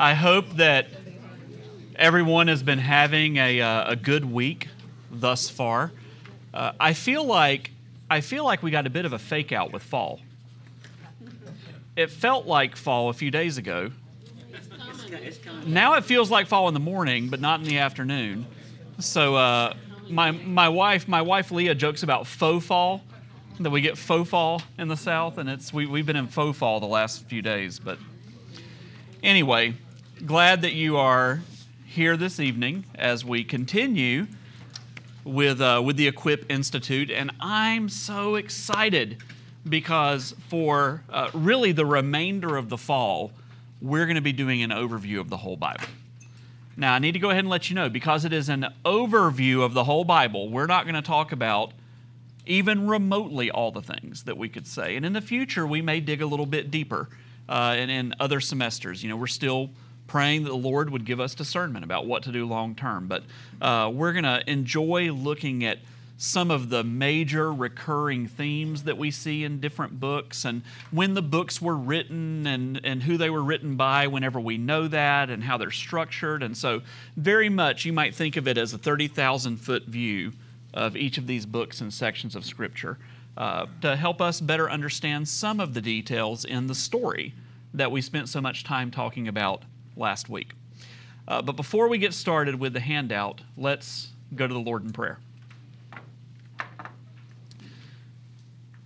I hope that everyone has been having a, uh, a good week thus far. Uh, I feel like I feel like we got a bit of a fake out with fall. It felt like fall a few days ago. Now it feels like fall in the morning, but not in the afternoon. So uh, my my wife my wife Leah jokes about faux fall that we get faux fall in the south, and it's we, we've been in faux fall the last few days. But anyway, glad that you are here this evening as we continue with uh, with the Equip Institute, and I'm so excited because for uh, really the remainder of the fall, we're going to be doing an overview of the whole Bible. Now, I need to go ahead and let you know because it is an overview of the whole Bible, we're not going to talk about even remotely all the things that we could say. And in the future, we may dig a little bit deeper uh, in, in other semesters. You know, we're still praying that the Lord would give us discernment about what to do long term. But uh, we're going to enjoy looking at some of the major recurring themes that we see in different books and when the books were written and, and who they were written by whenever we know that and how they're structured. And so, very much, you might think of it as a 30,000 foot view of each of these books and sections of Scripture uh, to help us better understand some of the details in the story that we spent so much time talking about last week. Uh, but before we get started with the handout, let's go to the Lord in prayer.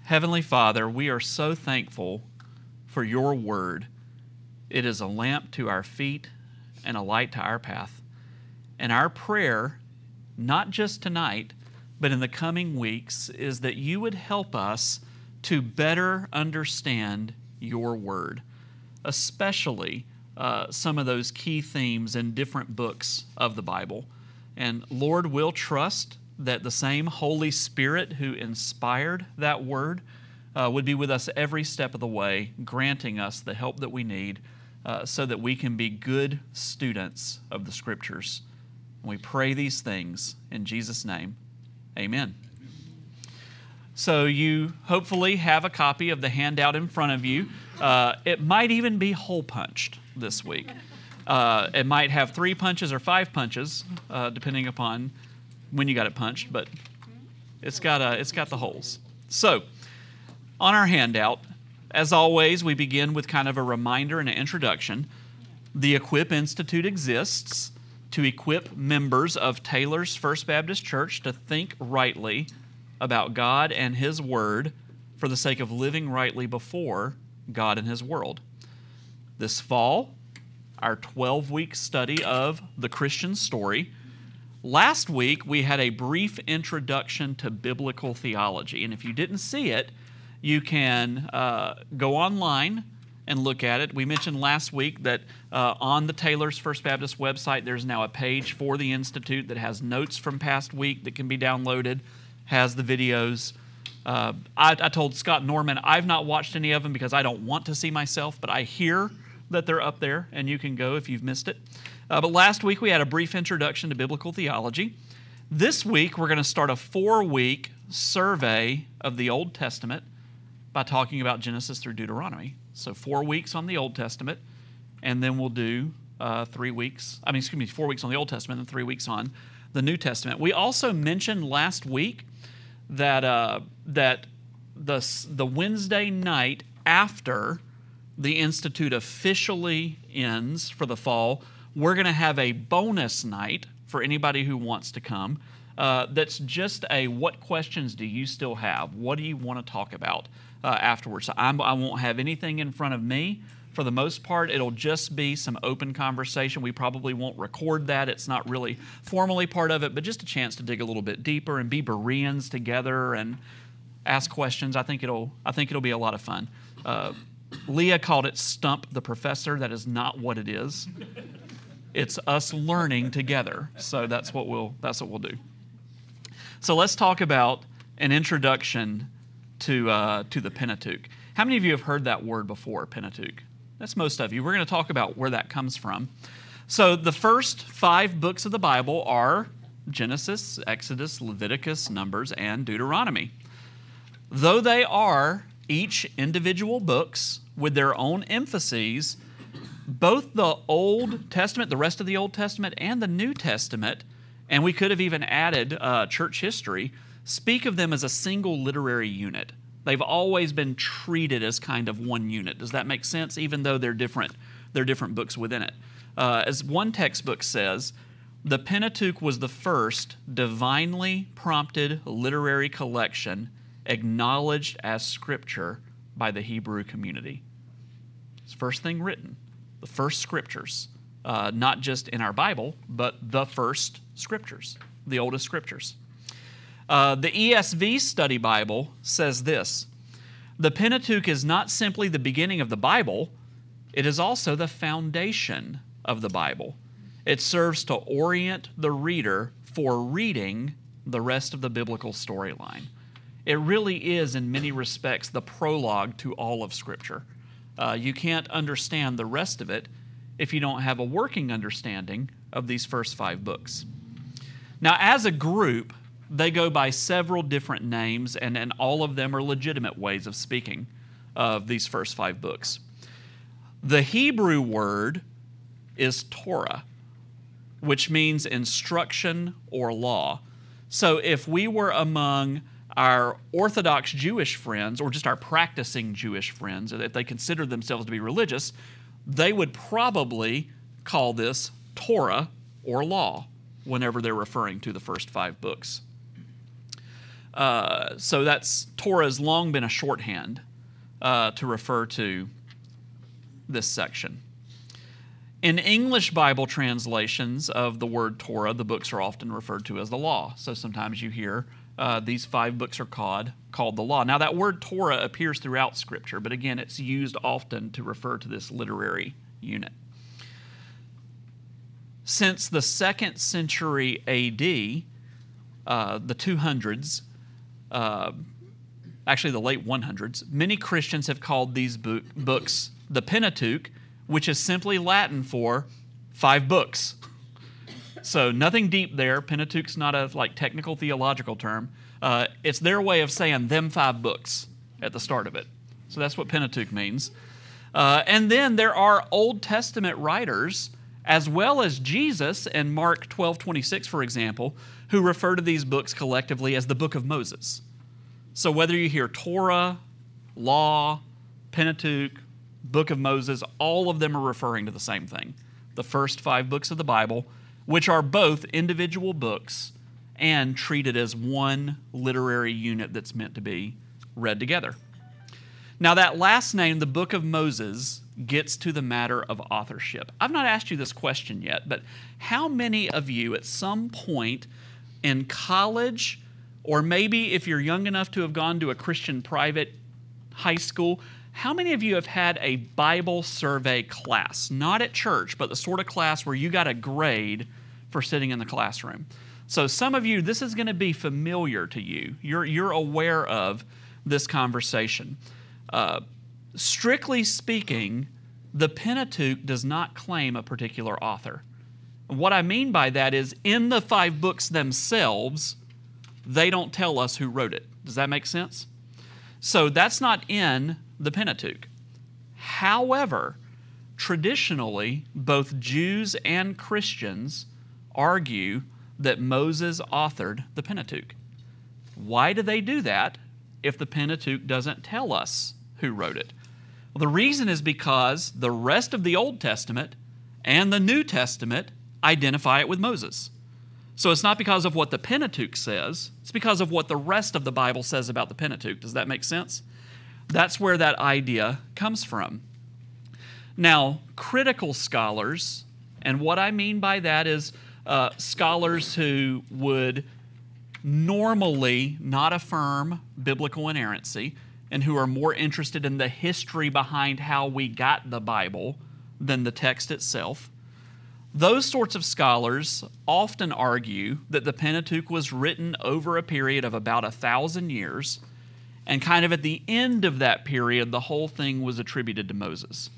Heavenly Father, we are so thankful for your word. It is a lamp to our feet and a light to our path. And our prayer, not just tonight, but in the coming weeks, is that you would help us to better understand your word, especially uh, some of those key themes in different books of the Bible. And Lord, we'll trust that the same Holy Spirit who inspired that word uh, would be with us every step of the way, granting us the help that we need uh, so that we can be good students of the Scriptures. And we pray these things in Jesus' name. Amen. So, you hopefully have a copy of the handout in front of you. Uh, it might even be hole punched this week. Uh, it might have three punches or five punches, uh, depending upon when you got it punched, but it's got, a, it's got the holes. So, on our handout, as always, we begin with kind of a reminder and an introduction. The Equip Institute exists to equip members of Taylors First Baptist Church to think rightly about God and His Word for the sake of living rightly before God and His world. This fall, our 12 week study of the Christian story Last week, we had a brief introduction to biblical theology. And if you didn't see it, you can uh, go online and look at it. We mentioned last week that uh, on the Taylors First Baptist website, there's now a page for the Institute that has notes from past week that can be downloaded, has the videos. Uh, I, I told Scott Norman I've not watched any of them because I don't want to see myself, but I hear that they're up there, and you can go if you've missed it. Uh, but last week we had a brief introduction to biblical theology. This week we're going to start a four week survey of the Old Testament by talking about Genesis through Deuteronomy. So, four weeks on the Old Testament, and then we'll do uh, three weeks, I mean, excuse me, four weeks on the Old Testament and three weeks on the New Testament. We also mentioned last week that, uh, that the, the Wednesday night after the Institute officially ends for the fall, we're going to have a bonus night for anybody who wants to come. Uh, that's just a what questions do you still have? What do you want to talk about uh, afterwards? So I'm, I will not have anything in front of me. For the most part, it'll just be some open conversation. We probably won't record that. It's not really formally part of it, but just a chance to dig a little bit deeper and be Bereans together and ask questions. I think it'll I think it'll be a lot of fun. Uh, Leah called it "stump the professor." That is not what it is. It's us learning together. So that's what we'll that's what we'll do. So let's talk about an introduction to uh, to the Pentateuch. How many of you have heard that word before, Pentateuch? That's most of you. We're going to talk about where that comes from. So the first five books of the Bible are Genesis, Exodus, Leviticus, Numbers, and Deuteronomy. Though they are each individual books with their own emphases, both the Old Testament, the rest of the Old Testament, and the New Testament, and we could have even added uh, church history, speak of them as a single literary unit. They've always been treated as kind of one unit. Does that make sense? Even though they're different, they're different books within it. Uh, as one textbook says, the Pentateuch was the first divinely prompted literary collection acknowledged as scripture by the Hebrew community. It's the first thing written, the first scriptures, uh, not just in our Bible, but the first scriptures, the oldest scriptures. Uh, the ESV Study Bible says this The Pentateuch is not simply the beginning of the Bible, it is also the foundation of the Bible. It serves to orient the reader for reading the rest of the biblical storyline. It really is, in many respects, the prologue to all of Scripture. Uh, you can't understand the rest of it if you don't have a working understanding of these first five books. Now, as a group, they go by several different names, and, and all of them are legitimate ways of speaking of these first five books. The Hebrew word is Torah, which means instruction or law. So if we were among our Orthodox Jewish friends, or just our practicing Jewish friends, if they consider themselves to be religious, they would probably call this Torah or law whenever they're referring to the first five books. Uh, so that's Torah has long been a shorthand uh, to refer to this section. In English Bible translations of the word Torah, the books are often referred to as the law. So sometimes you hear uh, these five books are called, called the law. Now, that word Torah appears throughout Scripture, but again, it's used often to refer to this literary unit. Since the second century AD, uh, the 200s, uh, actually the late 100s, many Christians have called these book, books the Pentateuch, which is simply Latin for five books. So nothing deep there. Pentateuch's not a like technical theological term. Uh, it's their way of saying them five books at the start of it. So that's what Pentateuch means. Uh, and then there are Old Testament writers, as well as Jesus and Mark 12 26, for example, who refer to these books collectively as the Book of Moses. So whether you hear Torah, Law, Pentateuch, Book of Moses, all of them are referring to the same thing the first five books of the Bible which are both individual books and treated as one literary unit that's meant to be read together. Now, that last name, the Book of Moses, gets to the matter of authorship. I've not asked you this question yet, but how many of you at some point in college, or maybe if you're young enough to have gone to a Christian private high school, how many of you have had a Bible survey class? Not at church, but the sort of class where you got a grade for sitting in the classroom. So, some of you, this is going to be familiar to you. You're, you're aware of this conversation. Uh, strictly speaking, the Pentateuch does not claim a particular author. What I mean by that is, in the five books themselves, they don't tell us who wrote it. Does that make sense? So, that's not in the Pentateuch. However, traditionally, both Jews and Christians argue that Moses authored the Pentateuch. Why do they do that if the Pentateuch doesn't tell us who wrote it? Well, the reason is because the rest of the Old Testament and the New Testament identify it with Moses. So it's not because of what the Pentateuch says, it's because of what the rest of the Bible says about the Pentateuch. Does that make sense? That's where that idea comes from. Now, critical scholars, and what I mean by that is uh, scholars who would normally not affirm biblical inerrancy and who are more interested in the history behind how we got the Bible than the text itself. Those sorts of scholars often argue that the Pentateuch was written over a period of about a thousand years and kind of at the end of that period, the whole thing was attributed to Moses.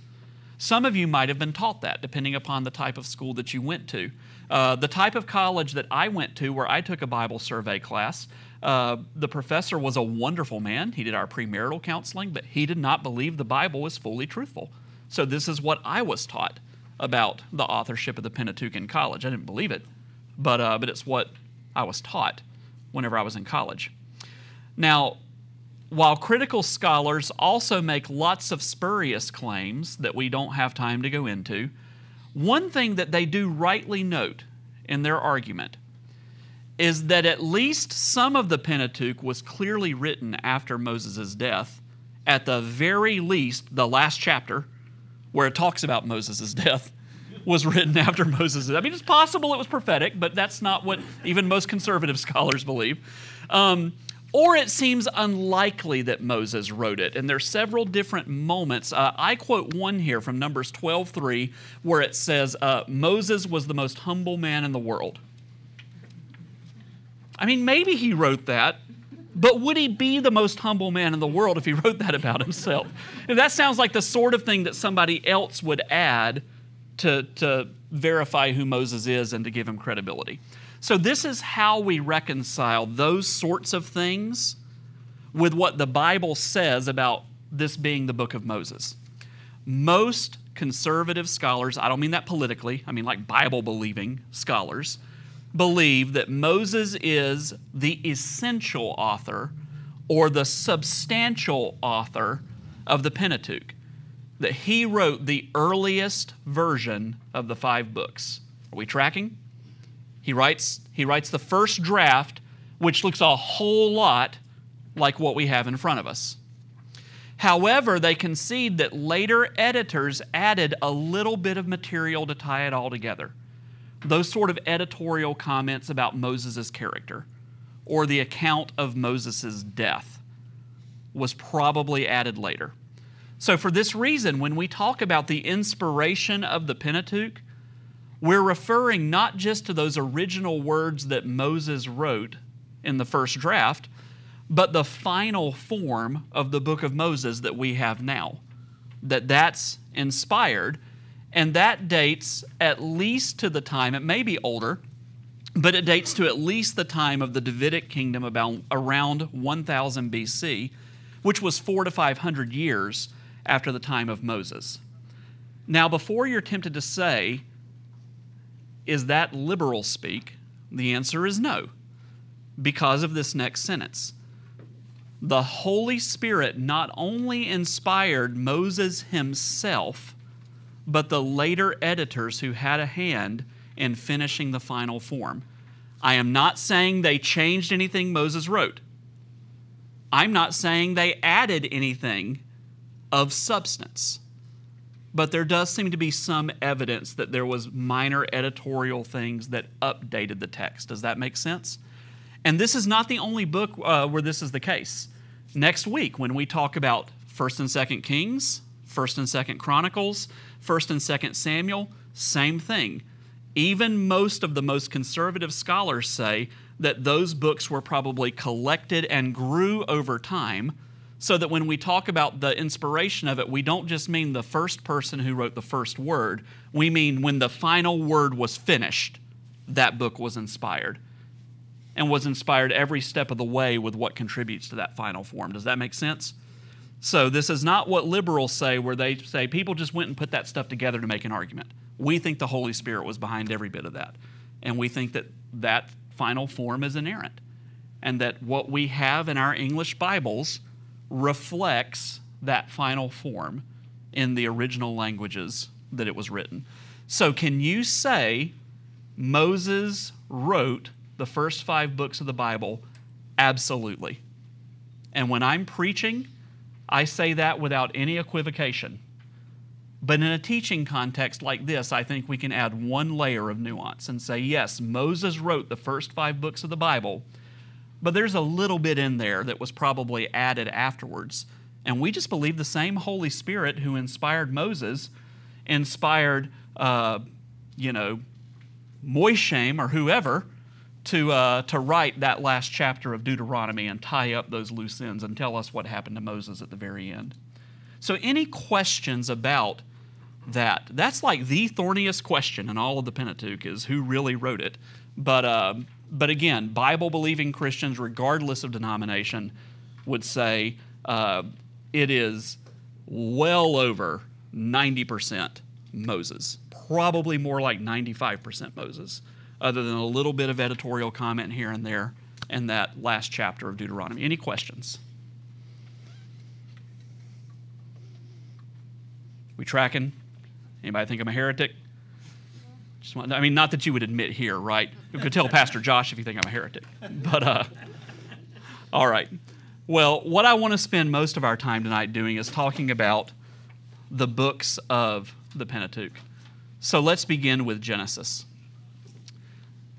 Some of you might have been taught that, depending upon the type of school that you went to. Uh, the type of college that I went to, where I took a Bible survey class, uh, the professor was a wonderful man. He did our premarital counseling, but he did not believe the Bible was fully truthful. So this is what I was taught about the authorship of the Pentateuch in college. I didn't believe it, but uh, but it's what I was taught whenever I was in college. Now, while critical scholars also make lots of spurious claims that we don't have time to go into, one thing that they do rightly note in their argument is that at least some of the Pentateuch was clearly written after Moses' death. At the very least, the last chapter, where it talks about Moses' death, was written after Moses. I mean, it's possible it was prophetic, but that's not what even most conservative scholars believe. Um, or it seems unlikely that Moses wrote it. And there are several different moments. Uh, I quote one here from Numbers 12:3, where it says, uh, "Moses was the most humble man in the world." I mean, maybe he wrote that, but would he be the most humble man in the world if he wrote that about himself? And that sounds like the sort of thing that somebody else would add to, to verify who Moses is and to give him credibility. So, this is how we reconcile those sorts of things with what the Bible says about this being the book of Moses. Most conservative scholars, I don't mean that politically, I mean like Bible believing scholars, believe that Moses is the essential author or the substantial author of the Pentateuch, that he wrote the earliest version of the five books. Are we tracking? He writes, he writes the first draft, which looks a whole lot like what we have in front of us. However, they concede that later editors added a little bit of material to tie it all together those sort of editorial comments about Moses' character or the account of Moses' death was probably added later. So, for this reason, when we talk about the inspiration of the Pentateuch, we're referring not just to those original words that Moses wrote in the first draft, but the final form of the book of Moses that we have now. That that's inspired and that dates at least to the time, it may be older, but it dates to at least the time of the Davidic kingdom about around 1000 BC, which was 4 to 500 years after the time of Moses. Now, before you're tempted to say, is that liberal speak? The answer is no, because of this next sentence. The Holy Spirit not only inspired Moses himself, but the later editors who had a hand in finishing the final form. I am not saying they changed anything Moses wrote. I'm not saying they added anything of substance. But there does seem to be some evidence that there was minor editorial things that updated the text. Does that make sense? And this is not the only book uh, where this is the case. Next week, when we talk about 1st and 2nd Kings, 1st and 2nd Chronicles, 1st and 2nd Samuel, same thing. Even most of the most conservative scholars say that those books were probably collected and grew over time, so that when we talk about the inspiration of it, we don't just mean the first person who wrote the first word, we mean when the final word was finished, that book was inspired. And was inspired every step of the way with what contributes to that final form. Does that make sense? So, this is not what liberals say, where they say people just went and put that stuff together to make an argument. We think the Holy Spirit was behind every bit of that. And we think that that final form is inerrant. And that what we have in our English Bibles reflects that final form in the original languages that it was written. So, can you say Moses wrote the first five books of the Bible? Absolutely. And when I'm preaching, I say that without any equivocation. But in a teaching context like this, I think we can add one layer of nuance and say, yes, Moses wrote the first five books of the Bible, but there's a little bit in there that was probably added afterwards. And we just believe the same Holy Spirit who inspired Moses inspired, uh, you know, Moishem or whoever to, uh, to write that last chapter of Deuteronomy and tie up those loose ends and tell us what happened to Moses at the very end. So, any questions about that? That's like the thorniest question in all of the Pentateuch is who really wrote it. But, uh, but again, Bible believing Christians, regardless of denomination, would say uh, it is well over 90% Moses. Probably more like 95% Moses, other than a little bit of editorial comment here and there in that last chapter of Deuteronomy. Any questions? We tracking? Anybody think I'm a heretic? I mean, not that you would admit here, right? You could tell Pastor Josh if you think I'm a heretic. But, uh, all right. Well, what I want to spend most of our time tonight doing is talking about the books of the Pentateuch. So let's begin with Genesis.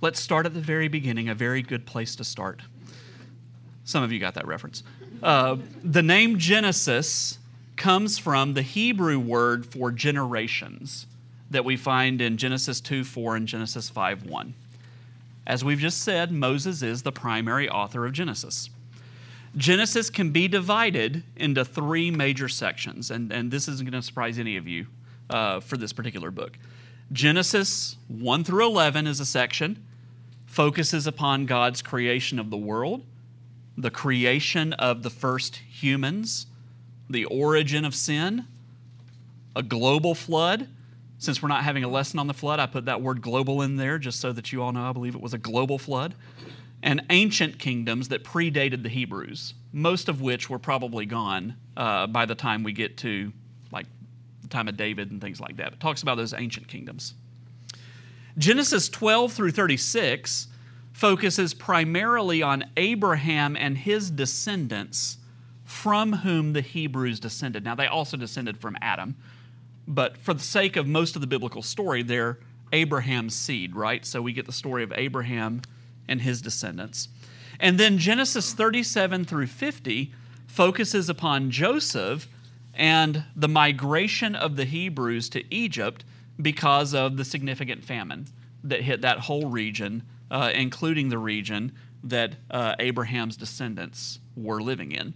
Let's start at the very beginning, a very good place to start. Some of you got that reference. Uh, the name Genesis comes from the Hebrew word for generations that we find in Genesis 2 4 and Genesis 5 1. As we've just said, Moses is the primary author of Genesis. Genesis can be divided into three major sections, and, and this isn't going to surprise any of you uh, for this particular book. Genesis 1 through 11 is a section, focuses upon God's creation of the world, the creation of the first humans, the origin of sin, a global flood. Since we're not having a lesson on the flood, I put that word global in there just so that you all know I believe it was a global flood. And ancient kingdoms that predated the Hebrews, most of which were probably gone uh, by the time we get to like the time of David and things like that. It talks about those ancient kingdoms. Genesis 12 through 36 focuses primarily on Abraham and his descendants from whom the Hebrews descended. Now, they also descended from Adam, but for the sake of most of the biblical story, they're Abraham's seed, right? So we get the story of Abraham and his descendants. And then Genesis 37 through 50 focuses upon Joseph and the migration of the Hebrews to Egypt because of the significant famine that hit that whole region, uh, including the region that uh, Abraham's descendants were living in.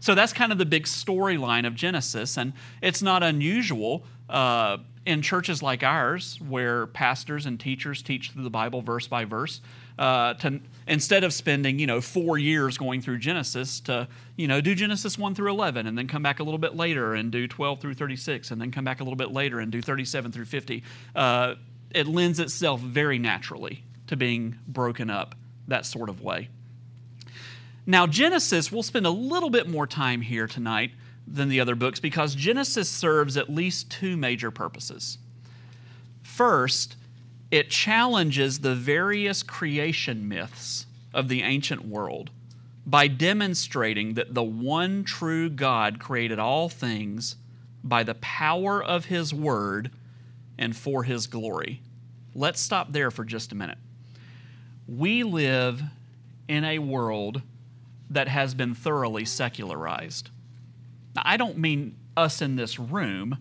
So that's kind of the big storyline of Genesis, and it's not unusual uh, in churches like ours, where pastors and teachers teach through the Bible verse by verse, uh, to instead of spending you know four years going through Genesis, to you know do Genesis one through eleven, and then come back a little bit later and do twelve through thirty six, and then come back a little bit later and do thirty seven through fifty. Uh, it lends itself very naturally to being broken up that sort of way. Now, Genesis, we'll spend a little bit more time here tonight than the other books because Genesis serves at least two major purposes. First, it challenges the various creation myths of the ancient world by demonstrating that the one true God created all things by the power of His Word and for His glory. Let's stop there for just a minute. We live in a world that has been thoroughly secularized. I don't mean us in this room,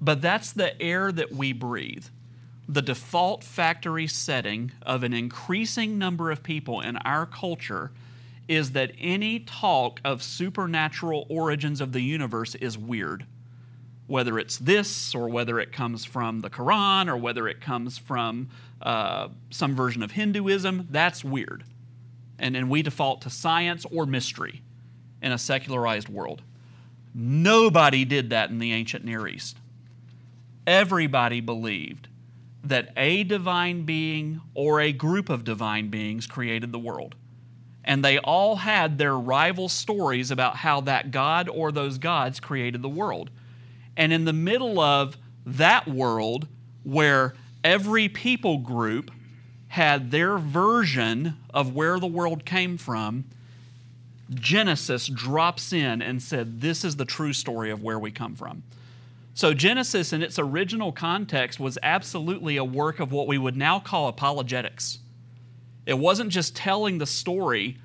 but that's the air that we breathe. The default factory setting of an increasing number of people in our culture is that any talk of supernatural origins of the universe is weird. Whether it's this, or whether it comes from the Quran, or whether it comes from uh, some version of Hinduism, that's weird and then we default to science or mystery in a secularized world. Nobody did that in the ancient Near East. Everybody believed that a divine being or a group of divine beings created the world. And they all had their rival stories about how that God or those gods created the world. And in the middle of that world, where every people group had their version of where the world came from, Genesis drops in and said, This is the true story of where we come from. So, Genesis, in its original context, was absolutely a work of what we would now call apologetics. It wasn't just telling the story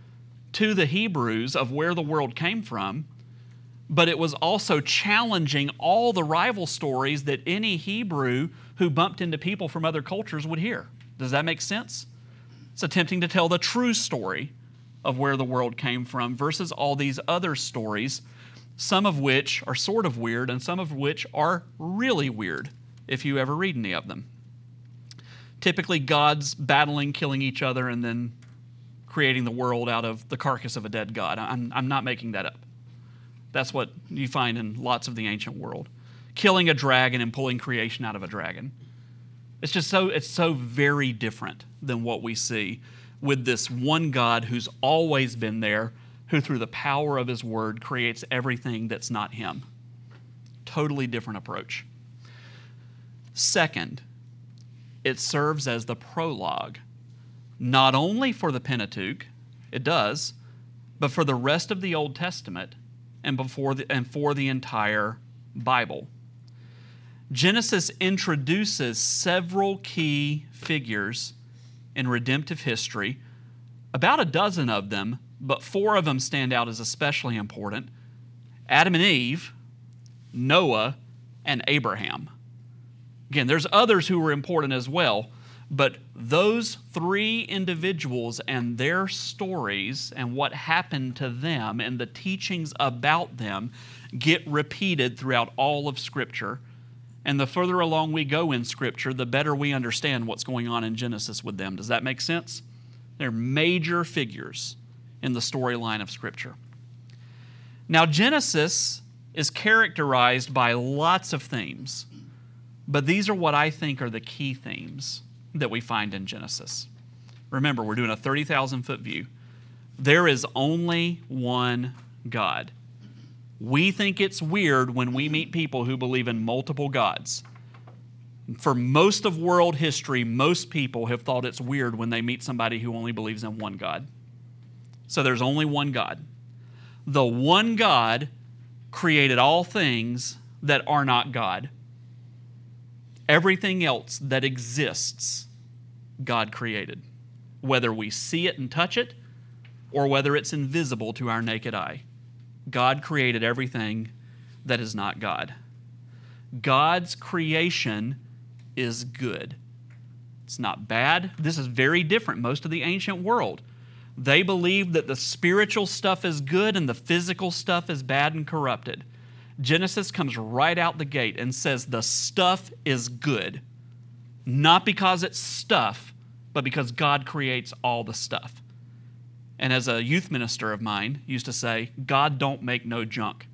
to the Hebrews of where the world came from, but it was also challenging all the rival stories that any Hebrew who bumped into people from other cultures would hear. Does that make sense? It's attempting to tell the true story of where the world came from versus all these other stories, some of which are sort of weird and some of which are really weird if you ever read any of them. Typically, gods battling, killing each other, and then creating the world out of the carcass of a dead god. I'm, I'm not making that up. That's what you find in lots of the ancient world. killing a dragon and pulling creation out of a dragon. It's just so it's so very different than what we see with this one God who's always been there, who through the power of his word creates everything that's not him. Totally different approach. Second, it serves as the prologue, not only for the Pentateuch, it does, but for the rest of the Old Testament and, before the, and for the entire Bible. Genesis introduces several key figures in redemptive history, about a dozen of them, but four of them stand out as especially important Adam and Eve, Noah, and Abraham. Again, there's others who were important as well, but those three individuals and their stories and what happened to them and the teachings about them get repeated throughout all of Scripture. And the further along we go in Scripture, the better we understand what's going on in Genesis with them. Does that make sense? They're major figures in the storyline of Scripture. Now, Genesis is characterized by lots of themes, but these are what I think are the key themes that we find in Genesis. Remember, we're doing a 30,000 foot view. There is only one God. We think it's weird when we meet people who believe in multiple gods. For most of world history, most people have thought it's weird when they meet somebody who only believes in one God. So there's only one God. The one God created all things that are not God. Everything else that exists, God created, whether we see it and touch it or whether it's invisible to our naked eye. God created everything that is not God. God's creation is good. It's not bad. This is very different. Most of the ancient world, they believe that the spiritual stuff is good and the physical stuff is bad and corrupted. Genesis comes right out the gate and says the stuff is good. Not because it's stuff, but because God creates all the stuff. And as a youth minister of mine used to say, God don't make no junk.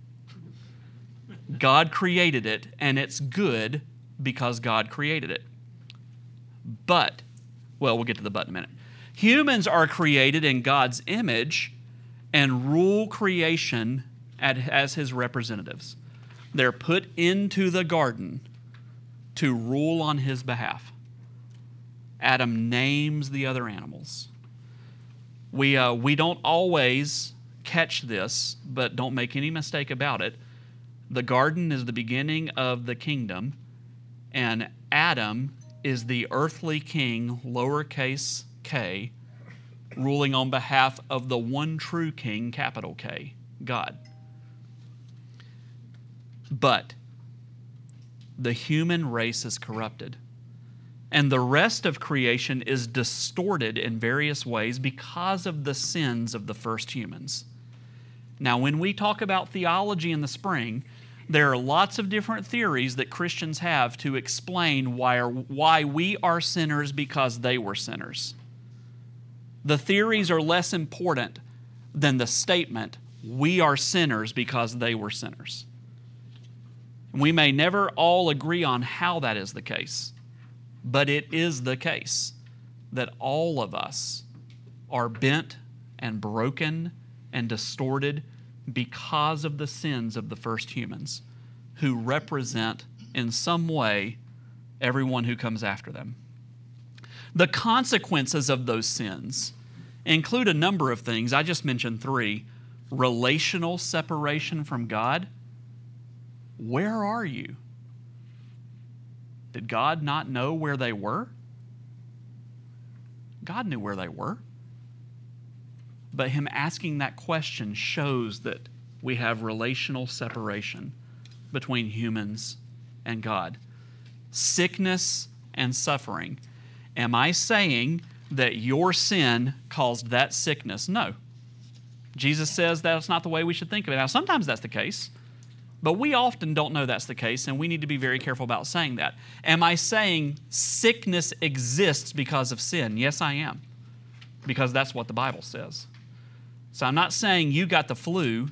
God created it, and it's good because God created it. But, well, we'll get to the but in a minute. Humans are created in God's image and rule creation as his representatives. They're put into the garden to rule on his behalf. Adam names the other animals. We, uh, we don't always catch this, but don't make any mistake about it. The garden is the beginning of the kingdom, and Adam is the earthly king, lowercase k, ruling on behalf of the one true king, capital K, God. But the human race is corrupted. And the rest of creation is distorted in various ways because of the sins of the first humans. Now, when we talk about theology in the spring, there are lots of different theories that Christians have to explain why, are, why we are sinners because they were sinners. The theories are less important than the statement, we are sinners because they were sinners. We may never all agree on how that is the case, but it is the case that all of us are bent and broken and distorted because of the sins of the first humans who represent, in some way, everyone who comes after them. The consequences of those sins include a number of things. I just mentioned three relational separation from God where are you? Did God not know where they were? God knew where they were. But Him asking that question shows that we have relational separation between humans and God. Sickness and suffering. Am I saying that your sin caused that sickness? No. Jesus says that's not the way we should think of it. Now, sometimes that's the case. But we often don't know that's the case, and we need to be very careful about saying that. Am I saying sickness exists because of sin? Yes, I am, because that's what the Bible says. So I'm not saying you got the flu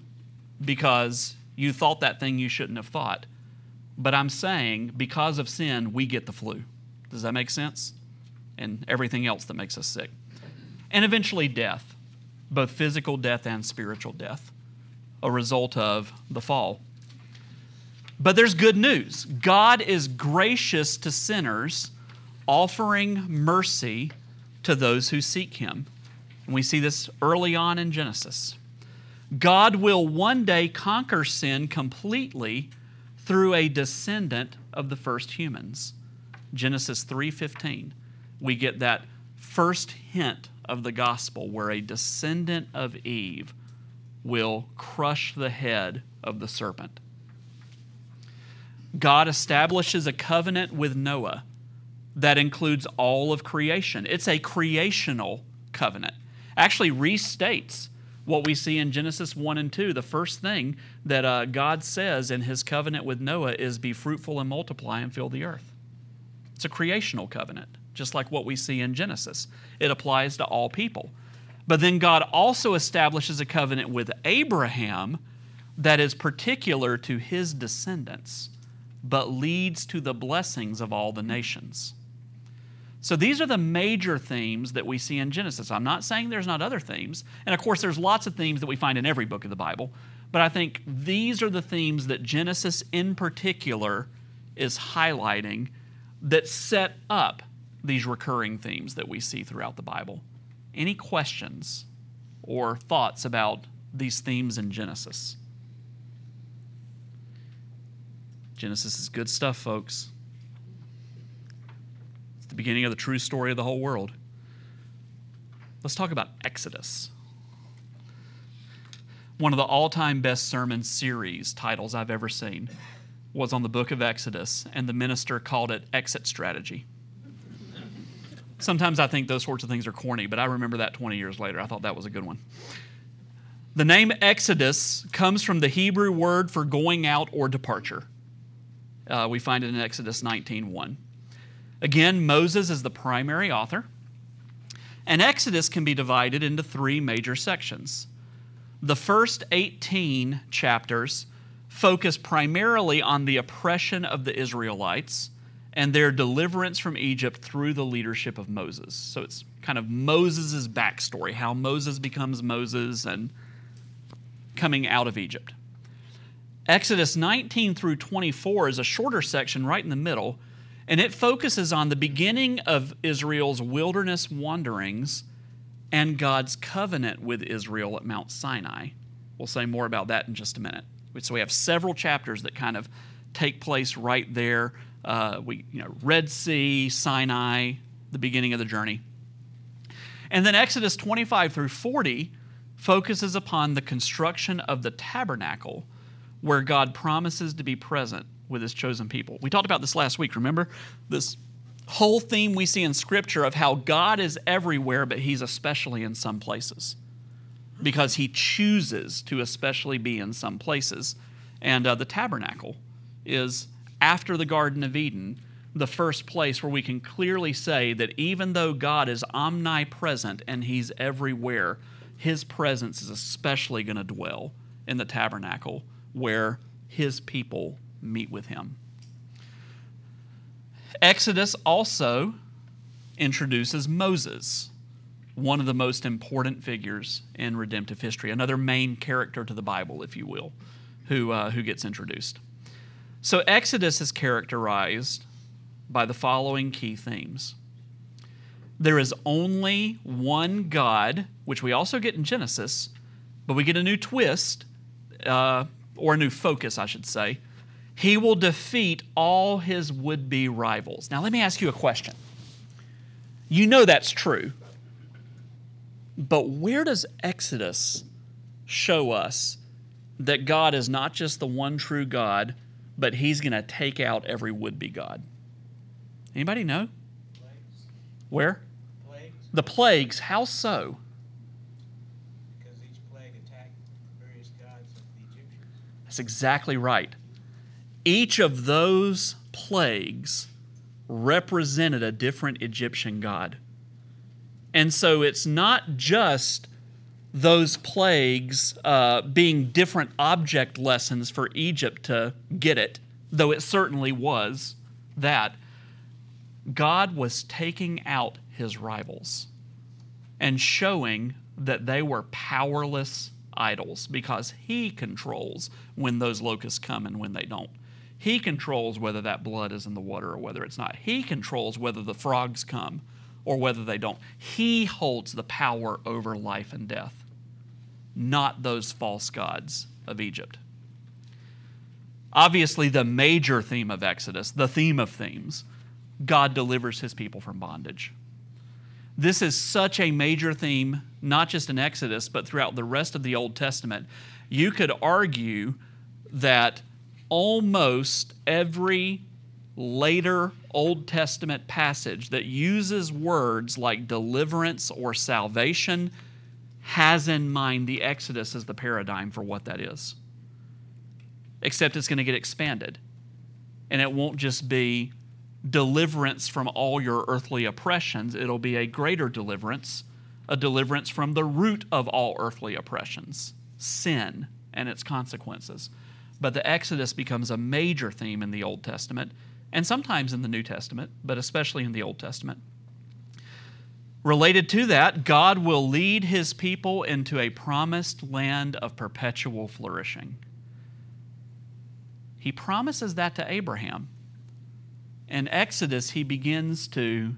because you thought that thing you shouldn't have thought. but I'm saying because of sin, we get the flu. Does that make sense? And everything else that makes us sick. And eventually, death, both physical death and spiritual death, a result of the fall. But there's good news God is gracious to sinners, offering mercy to those who seek Him. And we see this early on in Genesis. God will one day conquer sin completely through a descendant of the first humans. Genesis 3:15. We get that first hint of the gospel where a descendant of Eve will crush the head of the serpent. God establishes a covenant with Noah that includes all of creation. It's a creational covenant. Actually restates what we see in Genesis 1 and 2. The first thing that uh, God says in his covenant with Noah is be fruitful and multiply and fill the earth. It's a creational covenant, just like what we see in Genesis. It applies to all people. But then God also establishes a covenant with Abraham that is particular to his descendants, but leads to the blessings of all the nations. So these are the major themes that we see in Genesis. I'm not saying there's not other themes. And of course, there's lots of themes that we find in every book of the Bible. But I think these are the themes that Genesis in particular is highlighting that set up these recurring themes that we see throughout the Bible. Any questions or thoughts about these themes in Genesis? Genesis is good stuff, folks It's the beginning of the true story of the whole world. Let's talk about Exodus. One of the all time best sermon series titles I've ever seen was on the book of Exodus, and the minister called it Exit Strategy. Sometimes I think those sorts of things are corny, but I remember that 20 years later. I thought that was a good one. The name Exodus comes from the Hebrew word for going out or departure. Uh, we find it in Exodus 19:1. Again, Moses is the primary author. And Exodus can be divided into three major sections. The first 18 chapters focus primarily on the oppression of the Israelites and their deliverance from Egypt through the leadership of Moses. So it's kind of Moses' backstory, how Moses becomes Moses and coming out of Egypt. Exodus 19 through 24 is a shorter section right in the middle and it focuses on the beginning of Israel's wilderness wanderings and God's covenant with Israel at Mount Sinai. We'll say more about that in just a minute. So we have several chapters that kind of take place right there. Uh, we, you know, Red Sea, Sinai, the beginning of the journey. And then Exodus 25 through 40 focuses upon the construction of the tabernacle, where God promises to be present with his chosen people. We talked about this last week, remember? This whole theme we see in Scripture of how God is everywhere, but he's especially in some places because he chooses to especially be in some places. And uh, the tabernacle is after the Garden of Eden, the first place where we can clearly say that even though God is omnipresent and he's everywhere, his presence is especially going to dwell in the tabernacle where his people meet with him. Exodus also introduces Moses, one of the most important figures in redemptive history, another main character to the Bible, if you will, who, uh, who gets introduced. So, Exodus is characterized by the following key themes there is only one God, which we also get in Genesis, but we get a new twist, uh, or a new focus, I should say, he will defeat all his would be rivals. Now, let me ask you a question. You know that's true, but where does Exodus show us that God is not just the one true God, but he's going to take out every would be God? Anybody know? Plagues. Where? Plagues. The plagues. How so? Because each plague attacked various gods of the Egyptians. That's exactly right. Each of those plagues represented a different Egyptian god. And so it's not just those plagues uh, being different object lessons for Egypt to get it, though it certainly was that, God was taking out his rivals and showing that they were powerless idols because he controls when those locusts come and when they don't. He controls whether that blood is in the water or whether it's not. He controls whether the frogs come or whether they don't. He holds the power over life and death, not those false gods of Egypt. Obviously, the major theme of Exodus, the theme of themes, God delivers his people from bondage. This is such a major theme, not just in Exodus, but throughout the rest of the Old Testament. You could argue that almost every later Old Testament passage that uses words like deliverance or salvation has in mind the Exodus as the paradigm for what that is. Except it's going to get expanded. And it won't just be deliverance from all your earthly oppressions, it'll be a greater deliverance, a deliverance from the root of all earthly oppressions sin and its consequences. But the Exodus becomes a major theme in the Old Testament and sometimes in the New Testament, but especially in the Old Testament. Related to that, God will lead his people into a promised land of perpetual flourishing. He promises that to Abraham. In Exodus, he begins to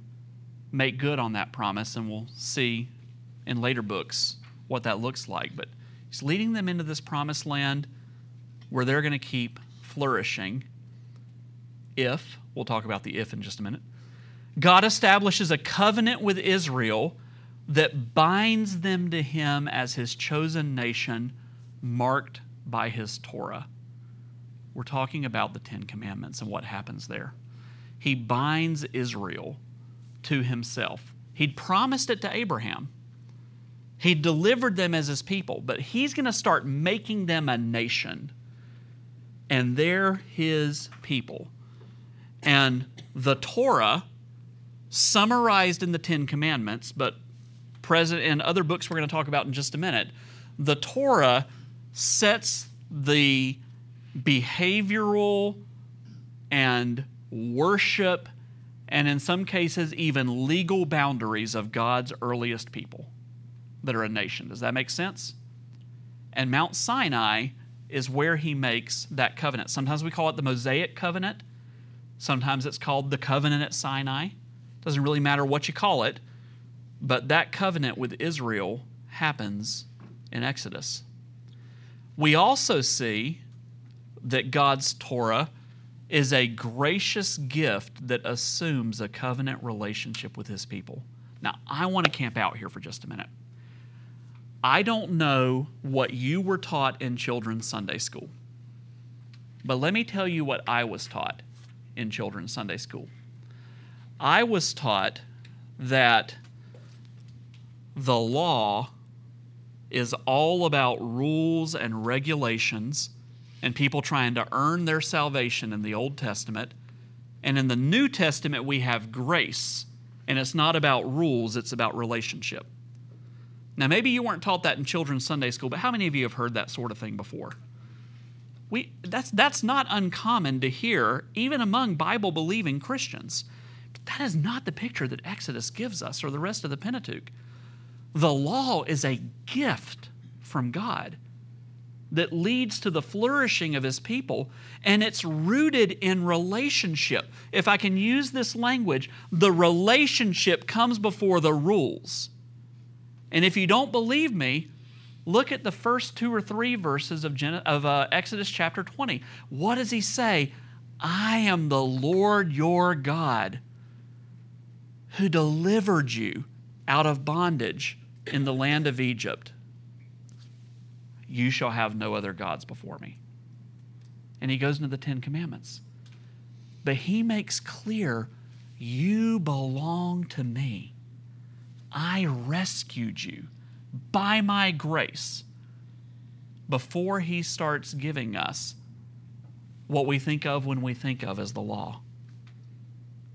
make good on that promise, and we'll see in later books what that looks like. But he's leading them into this promised land where they're going to keep flourishing if, we'll talk about the if in just a minute, God establishes a covenant with Israel that binds them to him as his chosen nation, marked by his Torah. We're talking about the Ten Commandments and what happens there he binds Israel to himself. He'd promised it to Abraham. He delivered them as his people, but he's going to start making them a nation. And they're his people. And the Torah, summarized in the Ten Commandments, but present in other books we're going to talk about in just a minute, the Torah sets the behavioral and worship, and in some cases, even legal boundaries of God's earliest people that are a nation. Does that make sense? And Mount Sinai is where he makes that covenant. Sometimes we call it the Mosaic covenant, sometimes it's called the covenant at Sinai. Doesn't really matter what you call it, but that covenant with Israel happens in Exodus. We also see that God's Torah is a gracious gift that assumes a covenant relationship with his people. Now, I want to camp out here for just a minute. I don't know what you were taught in children's Sunday school, but let me tell you what I was taught in children's Sunday school. I was taught that the law is all about rules and regulations and people trying to earn their salvation in the Old Testament. And in the New Testament, we have grace. And it's not about rules, it's about relationship. Now, maybe you weren't taught that in children's Sunday school, but how many of you have heard that sort of thing before? We, that's, that's not uncommon to hear, even among Bible believing Christians. But that is not the picture that Exodus gives us or the rest of the Pentateuch. The law is a gift from God that leads to the flourishing of his people, and it's rooted in relationship. If I can use this language, the relationship comes before the rules. And if you don't believe me, look at the first two or three verses of, Gen- of uh, Exodus chapter 20. What does he say? I am the Lord your God who delivered you out of bondage in the land of Egypt. You shall have no other gods before me. And he goes into the Ten Commandments. But he makes clear, You belong to me. I rescued you by my grace before he starts giving us what we think of when we think of as the law.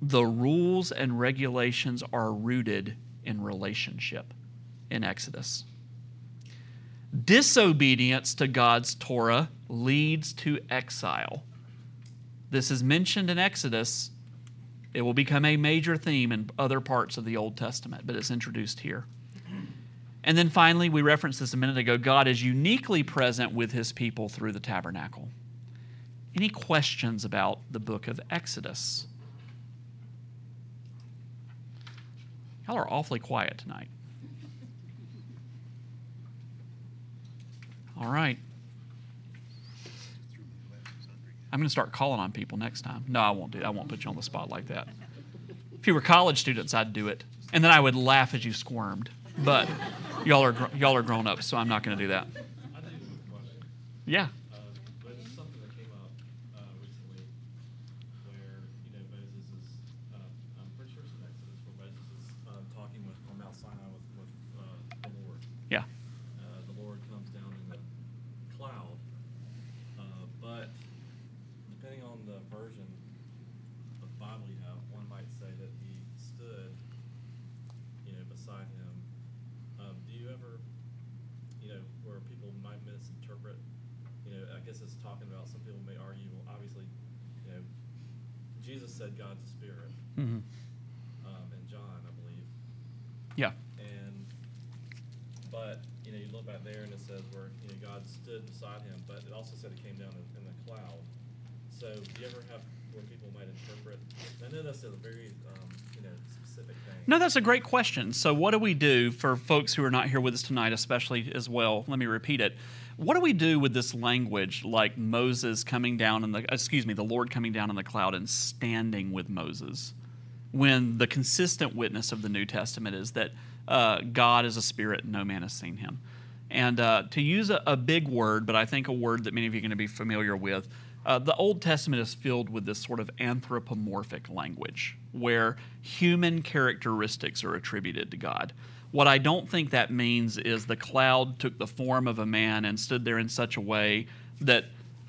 The rules and regulations are rooted in relationship in Exodus. Disobedience to God's Torah leads to exile. This is mentioned in Exodus. It will become a major theme in other parts of the Old Testament, but it's introduced here. And then finally, we referenced this a minute ago God is uniquely present with his people through the tabernacle. Any questions about the book of Exodus? Y'all are awfully quiet tonight. All right. I'm going to start calling on people next time. No, I won't do. it. I won't put you on the spot like that. If you were college students, I'd do it, and then I would laugh as you squirmed. But y'all are y'all are grown up, so I'm not going to do that. Yeah. Uh, but it's something that came up uh, recently where, you know, Moses is, uh, I'm pretty sure it's in Exodus, where Moses is uh, talking with, on Mount Sinai with, with uh, the Lord. Yeah. Uh, the Lord comes down in the cloud. Uh, but depending on the version of the Bible you have, one might say that he stood, you know, beside him. Um, do you ever, you know, where people might misinterpret, you know, I guess it's talking about, some people may argue, well, obviously, you know, Jesus said God's a spirit, hmm um, in John, I believe. Yeah. And, but, you know, you look back there and it says where, you know, God stood beside him, but it also said it came down in, in the cloud. So, do you ever have where people might interpret? I know that's a very, um, you know, specific thing. No, that's a great question. So, what do we do for folks who are not here with us tonight, especially as well? Let me repeat it. What do we do with this language, like Moses coming down in the, excuse me, the Lord coming down in the cloud and standing with Moses, when the consistent witness of the New Testament is that uh, God is a spirit and no man has seen him? And uh, to use a, a big word, but I think a word that many of you are going to be familiar with, uh, the Old Testament is filled with this sort of anthropomorphic language where human characteristics are attributed to God. What I don't think that means is the cloud took the form of a man and stood there in such a way that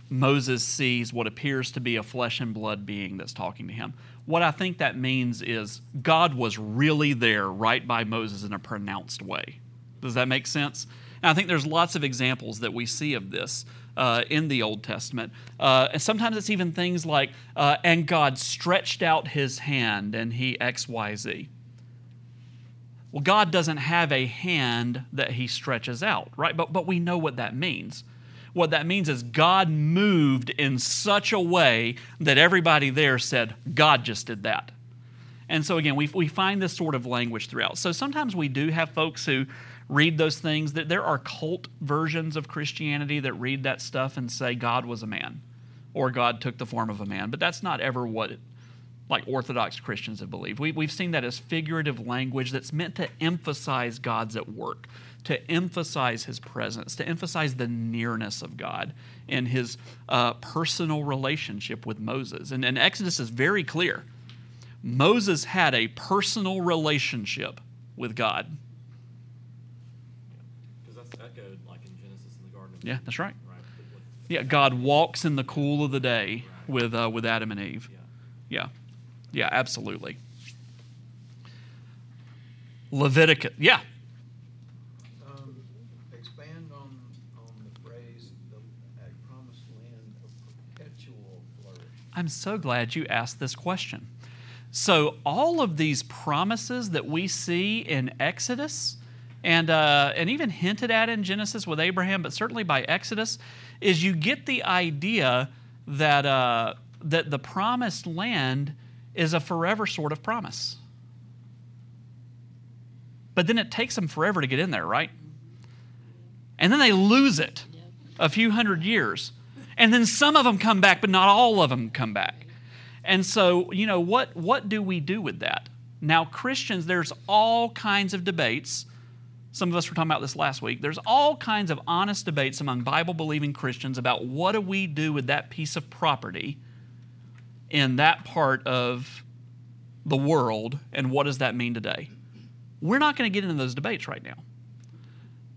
Moses sees what appears to be a flesh and blood being that's talking to him. What I think that means is God was really there right by Moses in a pronounced way. Does that make sense? And I think there's lots of examples that we see of this uh, in the Old Testament. Uh, and sometimes it's even things like, uh, and God stretched out his hand and he X, Y, Z. Well, God doesn't have a hand that he stretches out, right? But, but we know what that means. What that means is God moved in such a way that everybody there said, God just did that. And so, again, we, we find this sort of language throughout. So sometimes we do have folks who read those things, there are cult versions of Christianity that read that stuff and say God was a man or God took the form of a man. But that's not ever what like Orthodox Christians have believed. We, we've seen that as figurative language that's meant to emphasize God's at work, to emphasize his presence, to emphasize the nearness of God in his uh, personal relationship with Moses. And, and Exodus is very clear. Moses had a personal relationship with God. Because that's echoed like in Genesis in the Garden of Yeah, that's right. Right. With- with- Yeah, God walks in the cool of the day with, uh, with Adam and Eve. Yeah. Yeah. Absolutely. Leviticus. Yeah. Um, expand on, on the phrase, the, promised land of perpetual flourish. I'm so glad you asked this question. So, all of these promises that we see in Exodus and, uh, and even hinted at in Genesis with Abraham, but certainly by Exodus, is you get the idea that, uh, that the promised land is a forever sort of promise. But then it takes them forever to get in there, right? And then they lose it a few hundred years. And then some of them come back, but not all of them come back. And so, you know, what, what do we do with that? Now, Christians, there's all kinds of debates. Some of us were talking about this last week. There's all kinds of honest debates among Bible believing Christians about what do we do with that piece of property in that part of the world and what does that mean today? We're not going to get into those debates right now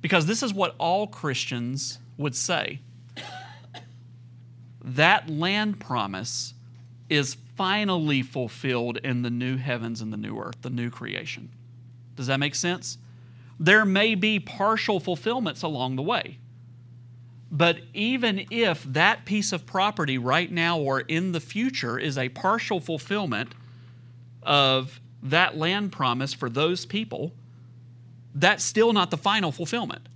because this is what all Christians would say. That land promise is finally fulfilled in the new heavens and the new earth, the new creation. Does that make sense? There may be partial fulfillments along the way, But even if that piece of property right now or in the future is a partial fulfillment of that land promise for those people, that's still not the final fulfillment.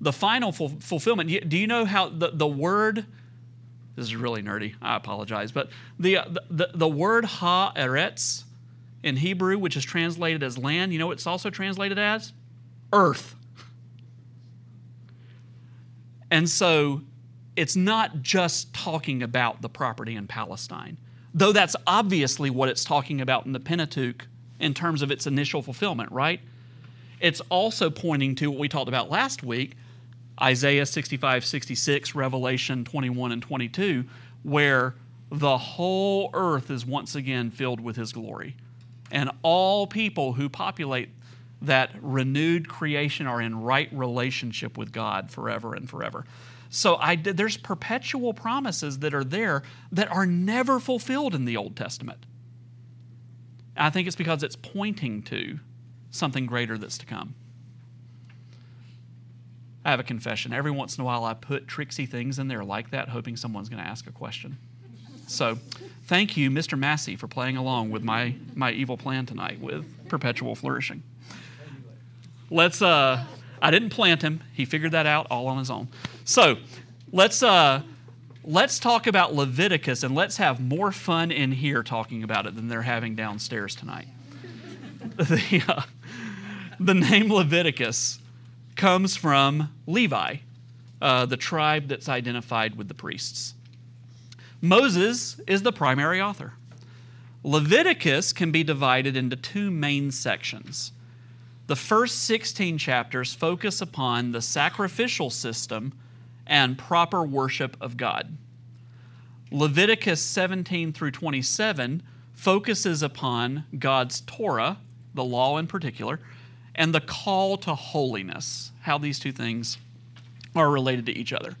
The final ful- fulfillment, do you know how the, the word, this is really nerdy, I apologize, but the, the, the word ha'eretz in Hebrew, which is translated as land, you know what it's also translated as? Earth. And so it's not just talking about the property in Palestine, though that's obviously what it's talking about in the Pentateuch in terms of its initial fulfillment, right? It's also pointing to what we talked about last week Isaiah 65, 66, Revelation 21 and 22, where the whole earth is once again filled with his glory. And all people who populate that renewed creation are in right relationship with God forever and forever. So I, there's perpetual promises that are there that are never fulfilled in the Old Testament. I think it's because it's pointing to something greater that's to come. I have a confession. Every once in a while, I put tricksy things in there like that, hoping someone's going to ask a question. So, thank you, Mr. Massey, for playing along with my, my evil plan tonight with perpetual flourishing. Let's, uh, I didn't plant him. He figured that out all on his own. So, let's, uh, let's talk about Leviticus and let's have more fun in here talking about it than they're having downstairs tonight. the, uh, the name Leviticus comes from Levi, uh, the tribe that's identified with the priests. Moses is the primary author. Leviticus can be divided into two main sections. The first 16 chapters focus upon the sacrificial system and proper worship of God. Leviticus 17 through 27 focuses upon God's Torah, the law in particular, and the call to holiness, how these two things are related to each other.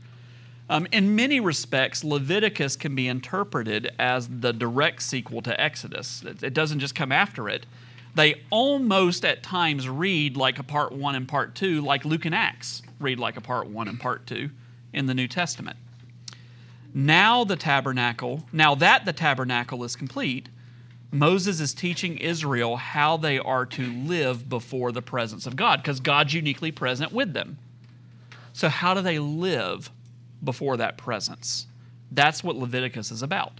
Um, in many respects, Leviticus can be interpreted as the direct sequel to Exodus. It, it doesn't just come after it. They almost at times read like a part one and part two, like Luke and Acts read like a part one and part two in the New Testament. Now the tabernacle, now that the tabernacle is complete, Moses is teaching Israel how they are to live before the presence of God because God's uniquely present with them. So, how do they live before that presence? That's what Leviticus is about.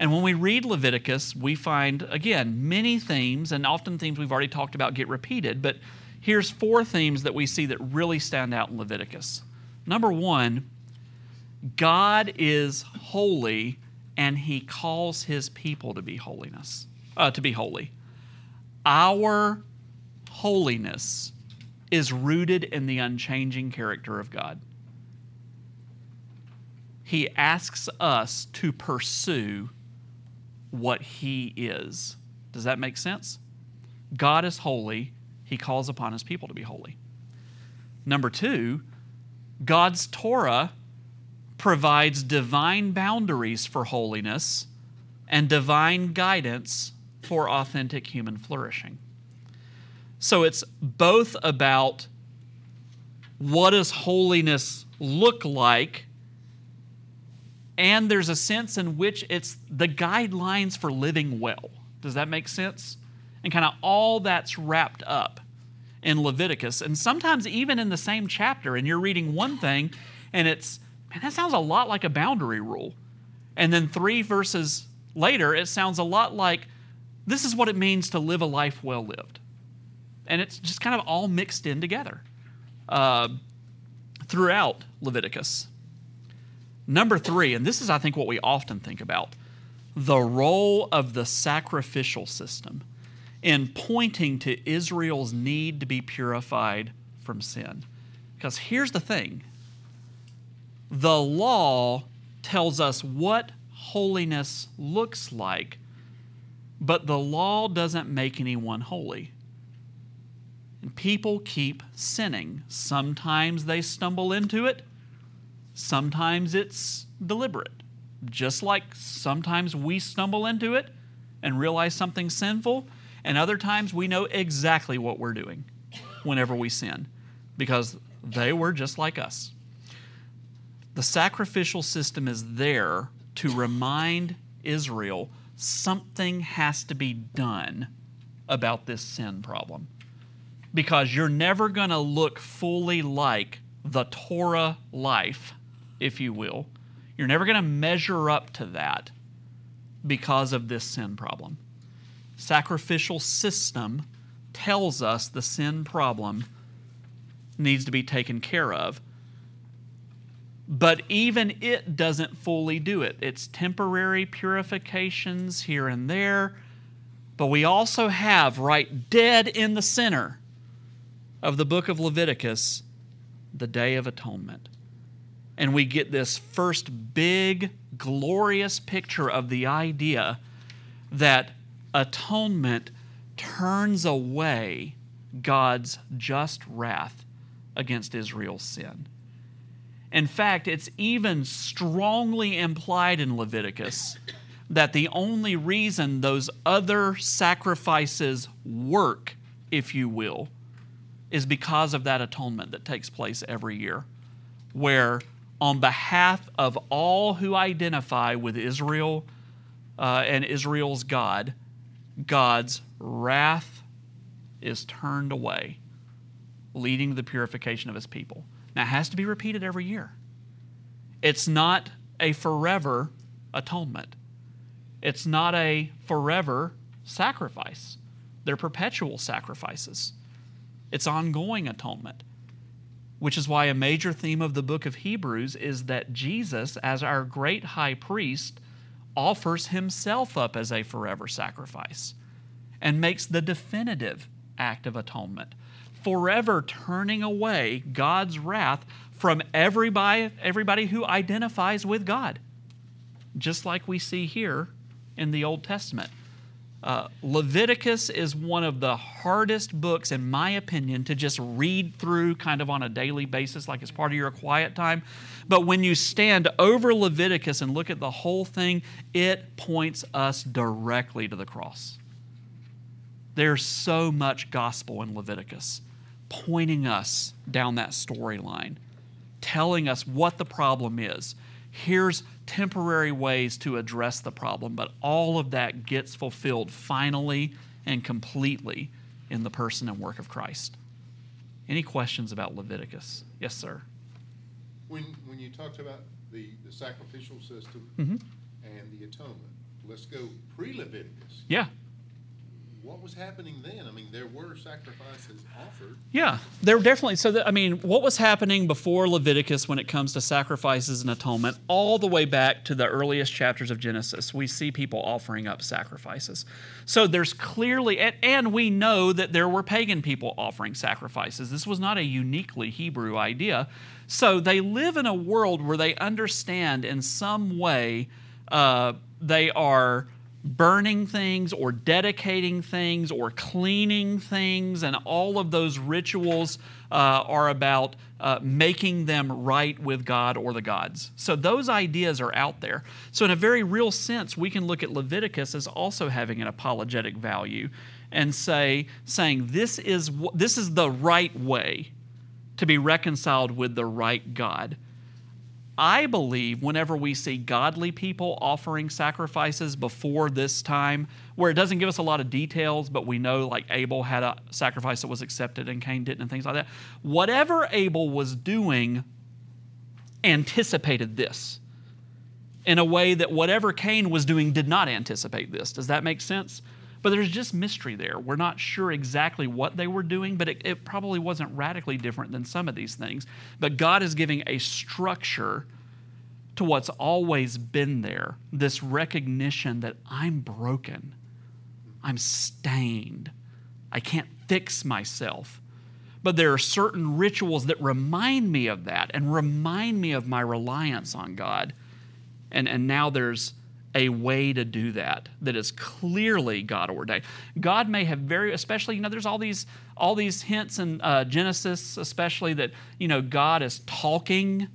And when we read Leviticus, we find, again, many themes, and often themes we've already talked about get repeated, but here's four themes that we see that really stand out in Leviticus. Number one, God is holy and he calls his people to be holiness, uh, to be holy. Our holiness is rooted in the unchanging character of God. He asks us to pursue what he is. Does that make sense? God is holy. He calls upon his people to be holy. Number two, God's Torah provides divine boundaries for holiness and divine guidance for authentic human flourishing. So it's both about what does holiness look like and there's a sense in which it's the guidelines for living well. Does that make sense? And kind of all that's wrapped up in Leviticus. And sometimes even in the same chapter, and you're reading one thing, and it's, man, that sounds a lot like a boundary rule. And then three verses later, it sounds a lot like this is what it means to live a life well lived. And it's just kind of all mixed in together uh, throughout Leviticus. Number three, and this is, I think, what we often think about the role of the sacrificial system in pointing to Israel's need to be purified from sin. Because here's the thing the law tells us what holiness looks like, but the law doesn't make anyone holy. And people keep sinning. Sometimes they stumble into it, Sometimes it's deliberate, just like sometimes we stumble into it and realize something sinful, and other times we know exactly what we're doing whenever we sin because they were just like us. The sacrificial system is there to remind Israel something has to be done about this sin problem. Because you're never going to look fully like the Torah life, if you will. You're never going to measure up to that because of this sin problem. Sacrificial system tells us the sin problem needs to be taken care of. But even it doesn't fully do it. It's temporary purifications here and there. But we also have, right dead in the center of the book of Leviticus, the Day of Atonement. And we get this first big, glorious picture of the idea that atonement turns away God's just wrath against Israel's sin. In fact, it's even strongly implied in Leviticus that the only reason those other sacrifices work, if you will, is because of that atonement that takes place every year, where on behalf of all who identify with Israel uh, and Israel's God, God's wrath is turned away, leading to the purification of his people. Now, it has to be repeated every year. It's not a forever atonement, it's not a forever sacrifice. They're perpetual sacrifices, it's ongoing atonement. Which is why a major theme of the book of Hebrews is that Jesus, as our great high priest, offers himself up as a forever sacrifice and makes the definitive act of atonement, forever turning away God's wrath from everybody, everybody who identifies with God, just like we see here in the Old Testament. Uh, Leviticus is one of the hardest books, in my opinion, to just read through kind of on a daily basis, like as part of your quiet time. But when you stand over Leviticus and look at the whole thing, it points us directly to the cross. There's so much gospel in Leviticus pointing us down that storyline, telling us what the problem is. Here's temporary ways to address the problem, but all of that gets fulfilled finally and completely in the person and work of Christ. Any questions about Leviticus? Yes, sir. When, when you talked about the, the sacrificial system Mhm. and the atonement, let's go pre-Leviticus. Yeah. What was happening then? I mean, there were sacrifices offered. Yeah, there were definitely. So, I mean, what was happening before Leviticus when it comes to sacrifices and atonement, all the way back to the earliest chapters of Genesis, we see people offering up sacrifices. So, there's clearly, and, and we know that there were pagan people offering sacrifices. This was not a uniquely Hebrew idea. So, they live in a world where they understand in some way uh, they are burning things or dedicating things or cleaning things, and all of those rituals uh, are about uh, making them right with God or the gods. So those ideas are out there. So, in a very real sense, we can look at Leviticus as also having an apologetic value and say, saying this is this is the right way to be reconciled with the right God. I believe whenever we see godly people offering sacrifices before this time, where it doesn't give us a lot of details, but we know like Abel had a sacrifice that was accepted and Cain didn't, and things like that. Whatever Abel was doing anticipated this in a way that whatever Cain was doing did not anticipate this. Does that make sense? But there's just mystery there. We're not sure exactly what they were doing, but it, it, probably wasn't radically different than some of these things. But God is giving a structure to what's always been there this recognition that I'm broken, I'm stained, I can't fix myself. But there are certain rituals that remind me of that and remind me of my reliance on God. And, and now there's a way to do that that is clearly God ordained. God may have very, especially you know, there's all these all these hints in uh, Genesis, especially that you know God is talking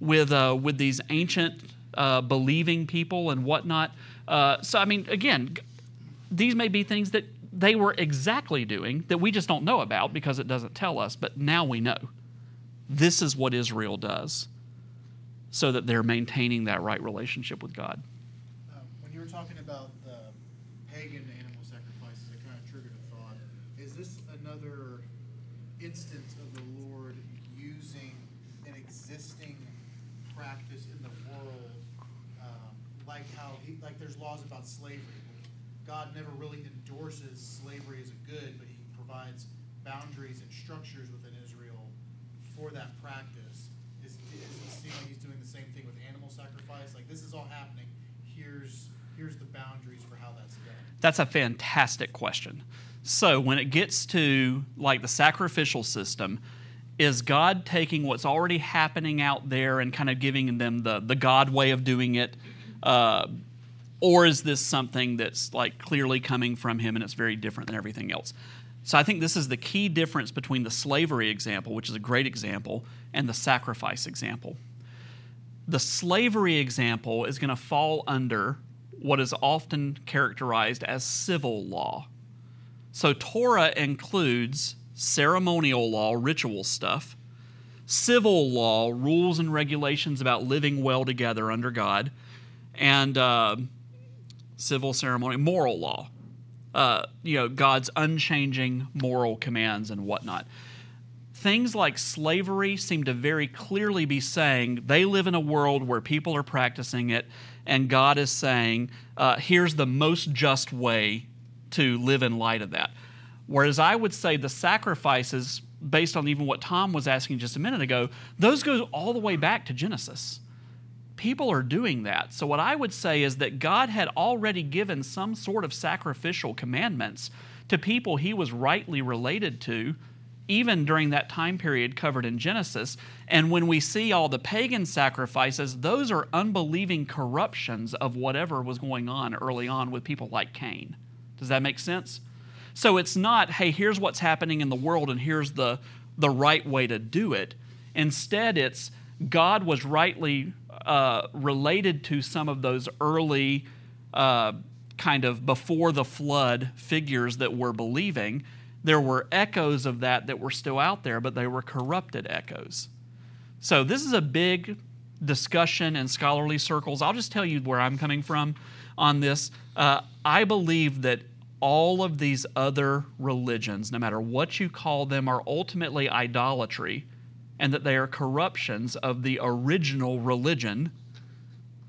with uh, with these ancient uh, believing people and whatnot. Uh, so I mean, again, these may be things that they were exactly doing that we just don't know about because it doesn't tell us. But now we know. This is what Israel does. so that they're maintaining that right relationship with God. Um, when you were talking about the pagan animal sacrifices, it kind of triggered a thought. Is this another instance of the Lord using an existing practice in the world, um, like how he, like there's laws about slavery? God never really endorses slavery as a good, but He provides boundaries and structures within Israel for that practice. Is, is he seem like He's doing the same thing with animal sacrifice? Like this is all happening. Here's here's the boundaries for how that's done. That's a fantastic question. So, when it gets to like the sacrificial system, is God taking what's already happening out there and kind of giving them the, the God way of doing it? Uh, or is this something that's like clearly coming from Him and it's very different than everything else? So, I think this is the key difference between the slavery example, which is a great example, and the sacrifice example. The slavery example is going to fall under what is often characterized as civil law. So, Torah includes ceremonial law, ritual stuff, civil law, rules and regulations about living well together under God, and uh, civil ceremony, moral law. Uh, you know, God's unchanging moral commands and whatnot. Things like slavery seem to very clearly be saying they live in a world where people are practicing it, and God is saying, uh, here's the most just way to live in light of that. Whereas I would say the sacrifices, based on even what Tom was asking just a minute ago, those go all the way back to Genesis. People are doing that. So, what I would say is that God had already given some sort of sacrificial commandments to people he was rightly related to, even during that time period covered in Genesis. And when we see all the pagan sacrifices, those are unbelieving corruptions of whatever was going on early on with people like Cain. Does that make sense? So it's not, hey, here's what's happening in the world and here's the, the right way to do it. Instead, it's God was rightly uh, related to some of those early uh, kind of before the flood figures that we're believing. There were echoes of that that were still out there, but they were corrupted echoes. So this is a big discussion in scholarly circles. I'll just tell you where I'm coming from on this. Uh, I believe that all of these other religions, no matter what you call them, are ultimately idolatry and that they are corruptions of the original religion,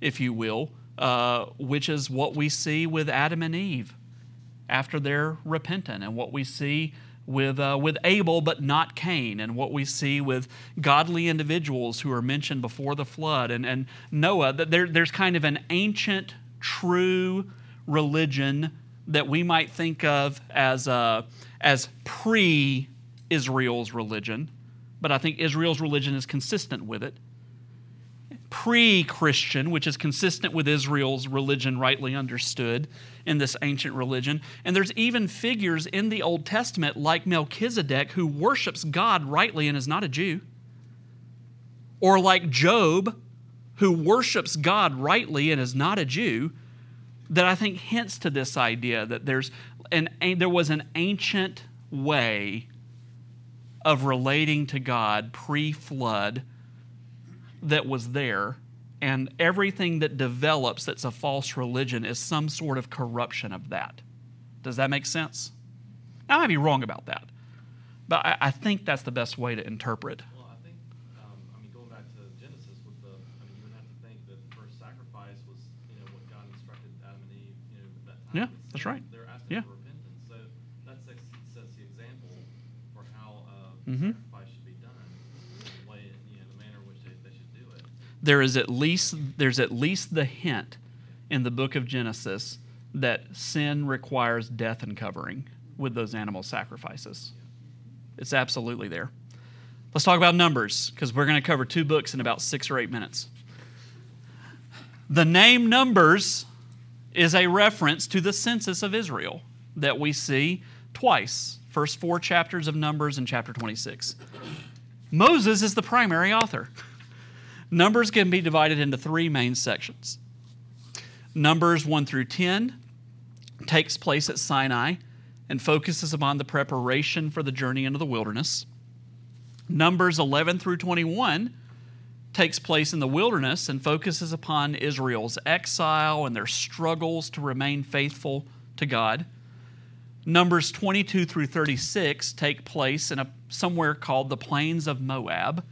if you will, uh, which is what we see with Adam and Eve after they're repentant, and what we see with, uh, with Abel but not Cain, and what we see with godly individuals who are mentioned before the flood, and, and Noah. That there, there's kind of an ancient, true religion that we might think of as, uh, as pre Israel's religion, but I think Israel's religion is consistent with it. Pre Christian, which is consistent with Israel's religion, rightly understood in this ancient religion. And there's even figures in the Old Testament like Melchizedek who worships God rightly and is not a Jew. Or like Job, who worships God rightly and is not a Jew, that I think hints to this idea that there's an, there was an ancient way of relating to God pre flood that was there, and everything that develops that's a false religion is some sort of corruption of that. Does that make sense? I might be wrong about that, but I, I think that's the best way to interpret. Well, I think, um, I mean, going back to Genesis with the, I mean, you would have to think that first sacrifice was, you know, what God instructed Adam and Eve, you know, at that time. Yeah, that's right. They're asking Yeah. for repentance. So that sets, the example for how uh, Mhm. sacrifice should be done, the way, you know, the manner in which they, they should do it. There is at least there's at least the hint in the book of Genesis that sin requires death and covering with those animal sacrifices. It's absolutely there. Let's talk about numbers because we're going to cover two books in about 6 or 8 minutes. The name Numbers is a reference to the census of Israel that we see twice. First 4 chapters of Numbers and chapter 26. Moses is the primary author. Numbers can be divided into three main sections. Numbers 1 through 10 takes place at Sinai and focuses upon the preparation for the journey into the wilderness. Numbers 11 through 21 takes place in the wilderness and focuses upon Israel's exile and their struggles to remain faithful to God. Numbers 22 through 36 take place in a somewhere called the Plains of Moab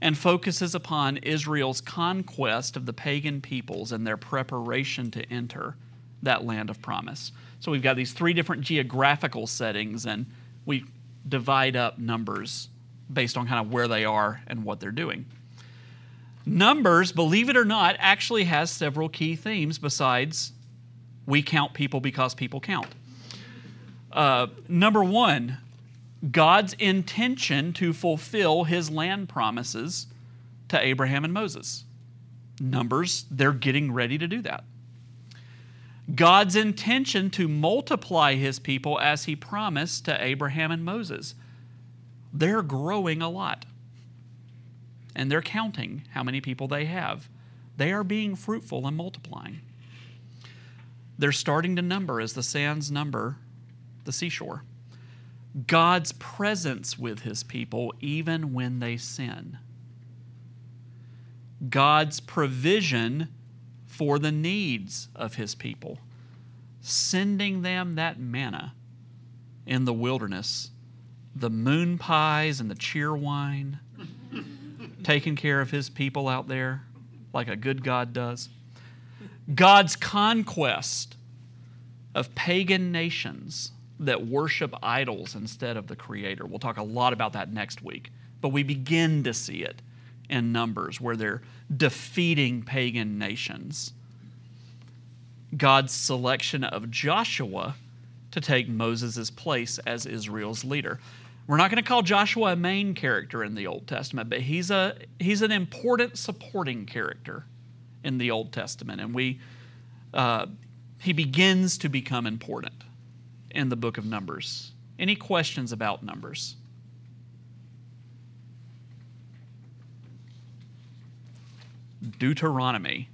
and focuses upon Israel's conquest of the pagan peoples and their preparation to enter that land of promise. So we've got these three different geographical settings, and we divide up numbers based on kind of where they are and what they're doing. Numbers, believe it or not, actually has several key themes besides we count people because people count. Uh, number one, God's intention to fulfill his land promises to Abraham and Moses. Numbers, they're getting ready to do that. God's intention to multiply his people as he promised to Abraham and Moses. They're growing a lot. And they're counting how many people they have. They are being fruitful and multiplying. They're starting to number as the sands number the seashore. God's presence with his people even when they sin. God's provision for the needs of his people, sending them that manna in the wilderness, the moon pies and the Cheerwine, taking care of his people out there like a good God does. God's conquest of pagan nations that worship idols instead of the Creator. We'll talk a lot about that next week. But we begin to see it in Numbers where they're defeating pagan nations. God's selection of Joshua to take Moses' place as Israel's leader. We're not going to call Joshua a main character in the Old Testament, but he's, a, he's an important supporting character in the Old Testament. And we, uh, he begins to become important in the book of Numbers. Any questions about Numbers? Deuteronomy.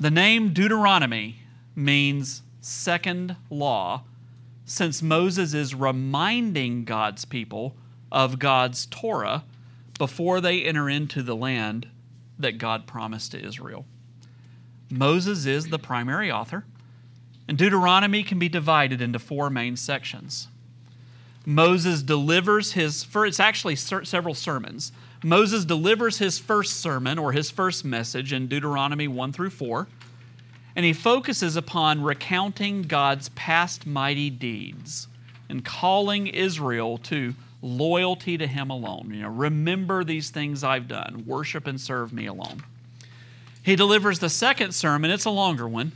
The name Deuteronomy means second law, since Moses is reminding God's people of God's Torah before they enter into the land that God promised to Israel. Moses is the primary author, and Deuteronomy can be divided into four main sections. Moses delivers his, it's actually several sermons. Moses delivers his first sermon or his first message in Deuteronomy 1 through 4, and he focuses upon recounting God's past mighty deeds and calling Israel to loyalty to him alone. You know, remember these things I've done, worship and serve me alone. He delivers the second sermon, it's a longer one,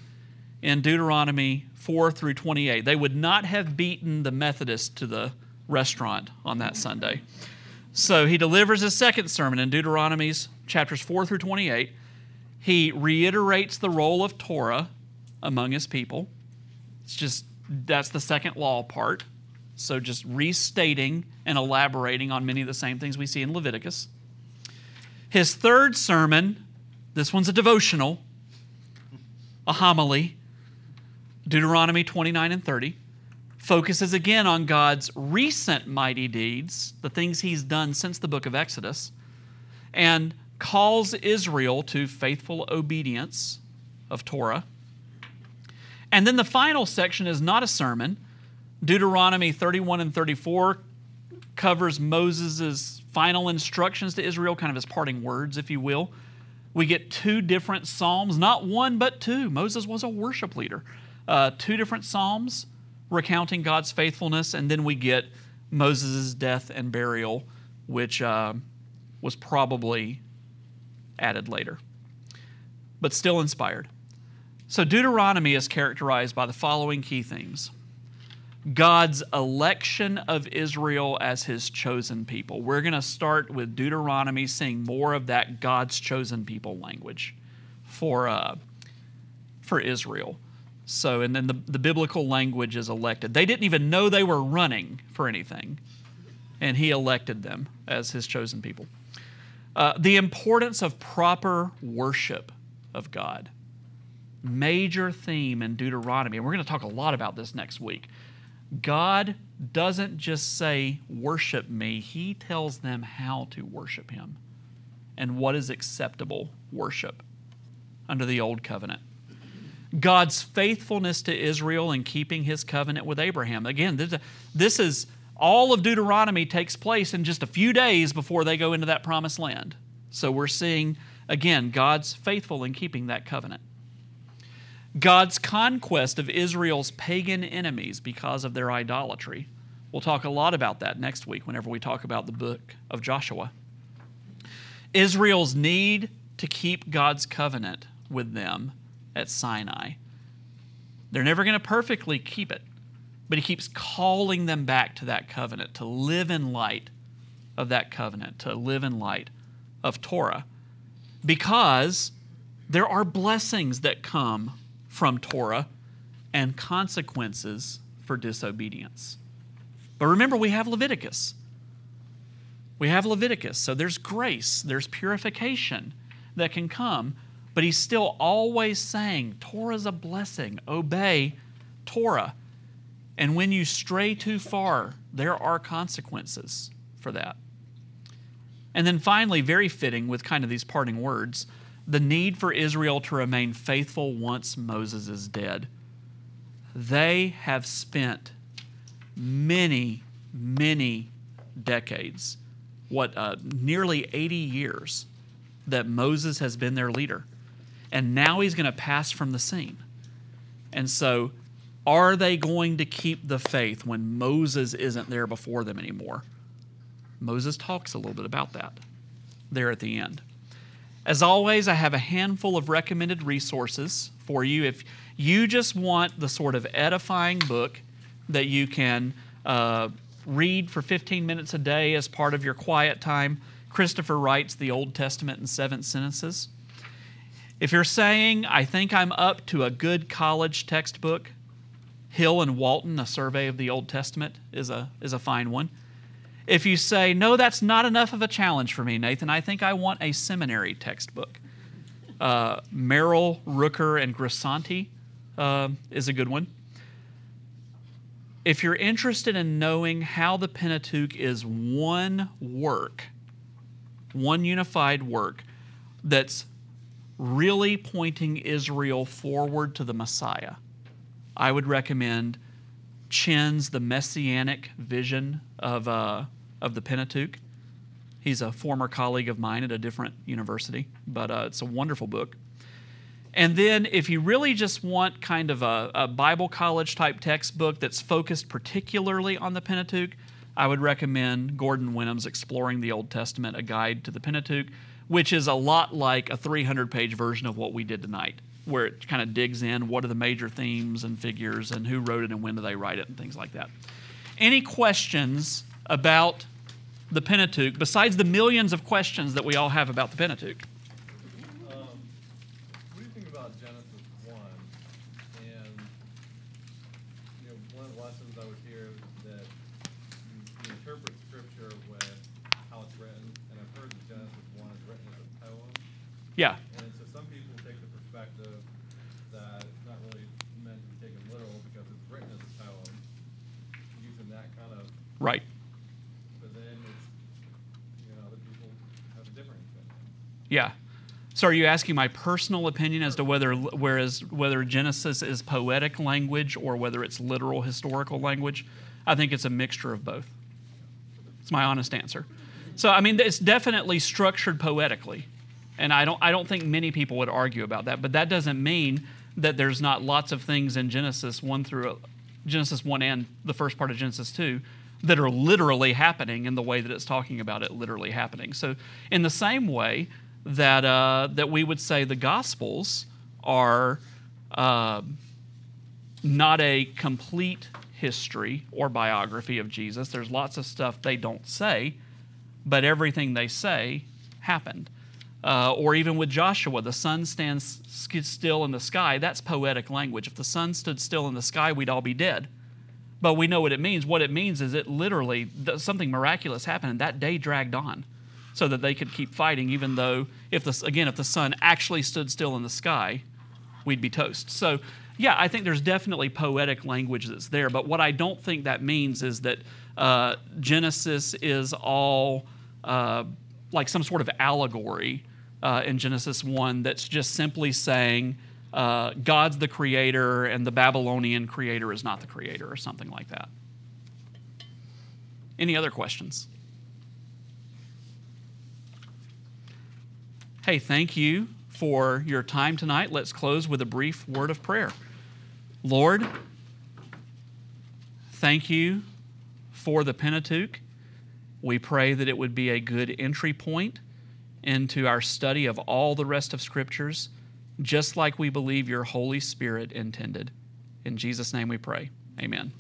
in Deuteronomy 4 through 28. They would not have beaten the Methodists to the restaurant on that Sunday. So he delivers his second sermon in Deuteronomy's chapters 4 through 28. He reiterates the role of Torah among his people. It's just, that's the second law part. So just restating and elaborating on many of the same things we see in Leviticus. His third sermon, this one's a devotional, a homily, Deuteronomy 29 and 30 focuses again on God's recent mighty deeds, the things he's done since the book of Exodus, and calls Israel to faithful obedience of Torah. And then the final section is not a sermon. Deuteronomy 31 and 34 covers Moses' final instructions to Israel, kind of his parting words, if you will. We get two different psalms, not one, but two. Moses was a worship leader. Uh, two different psalms recounting God's faithfulness, and then we get Moses' death and burial, which uh, was probably added later, but still inspired. So, Deuteronomy is characterized by the following key things God's election of Israel as his chosen people. We're going to start with Deuteronomy, seeing more of that God's chosen people language for, uh, for Israel. So, and then the, the biblical language is elected. They didn't even know they were running for anything, and he elected them as his chosen people. Uh, the importance of proper worship of God. Major theme in Deuteronomy, and we're going to talk a lot about this next week. God doesn't just say, worship me, He tells them how to worship Him and what is acceptable worship under the old covenant. God's faithfulness to Israel in keeping his covenant with Abraham. Again, this is all of Deuteronomy takes place in just a few days before they go into that promised land. So we're seeing, again, God's faithful in keeping that covenant. God's conquest of Israel's pagan enemies because of their idolatry. We'll talk a lot about that next week whenever we talk about the book of Joshua. Israel's need to keep God's covenant with them at Sinai. They're never going to perfectly keep it, but He keeps calling them back to that covenant, to live in light of that covenant, to live in light of Torah, because there are blessings that come from Torah and consequences for disobedience. But remember, we have Leviticus. We have Leviticus. So there's grace, there's purification that can come. But he's still always saying, Torah's a blessing. Obey Torah. And when you stray too far, there are consequences for that. And then finally, very fitting with kind of these parting words, the need for Israel to remain faithful once Moses is dead. They have spent many, many decades, what, uh, nearly 80 years, that Moses has been their leader. And now he's going to pass from the scene. And so, are they going to keep the faith when Moses isn't there before them anymore? Moses talks a little bit about that there at the end. As always, I have a handful of recommended resources for you. If you just want the sort of edifying book that you can uh, read for 15 minutes a day as part of your quiet time, Christopher Wright's the Old Testament in seven sentences. If you're saying, I think I'm up to a good college textbook, Hill and Walton, A Survey of the Old Testament, is a, is a fine one. If you say, no, that's not enough of a challenge for me, Nathan, I think I want a seminary textbook. Uh, Merrill, Rooker, and Grisanti uh, is a good one. If you're interested in knowing how the Pentateuch is one work, one unified work that's really pointing Israel forward to the Messiah, I would recommend Chen's The Messianic Vision of, uh, of the Pentateuch. He's a former colleague of mine at a different university, but uh, it's a wonderful book. And then, if you really just want kind of a, a, Bible college type textbook that's focused particularly on the Pentateuch, I would recommend Gordon Wenham's Exploring the Old Testament, A Guide to the Pentateuch, which is a lot like a 300 page version of what we did tonight, where it kind of digs in what are the major themes and figures and who wrote it and when did they write it and things like that. Any questions about the Pentateuch besides the millions of questions that we all have about the Pentateuch? Um, what do you think about Genesis one? And you know, one of the lessons I would hear is that you, you interpret scripture with how it's written, and I've heard that Genesis one is written as a poem, Yeah. and so some people take the perspective that it's not really meant to be taken literal because it's written as a poem, using that kind of. Right. But then it's, you know, other people have a different opinion. Yeah. So are you asking my personal opinion as to whether whereas whether Genesis is poetic language or whether it's literal historical language? I think it's a mixture of both. It's my honest answer. So I mean it's definitely structured poetically. And I don't I don't think many people would argue about that, but that doesn't mean that there's not lots of things in Genesis 1 through Genesis 1 and the first part of Genesis 2 that are literally happening in the way that it's talking about it literally happening. So, in the same way that uh, that we would say the Gospels are uh, not a complete history or biography of Jesus. There's lots of stuff they don't say, but everything they say happened. Uh, or even with Joshua, the sun stands still in the sky. That's poetic language. If the sun stood still in the sky, we'd all be dead but we know what it means. What it means is it literally something miraculous happened, and that day dragged on, so that they could keep fighting. Even though, if the again, if the sun actually stood still in the sky, we'd be toast. So, yeah, I think there's definitely poetic language that's there. But what I don't think that means is that uh, Genesis is all uh, like some sort of allegory uh, in Genesis 1 that's just simply saying uh, God's the creator and the Babylonian creator is not the creator or something like that. Any other questions? Hey, thank you for your time tonight. Let's close with a brief word of prayer. Lord, thank you for the Pentateuch. We pray that it would be a good entry point into our study of all the rest of Scriptures, just like we believe your Holy Spirit intended. In Jesus' name we pray. Amen.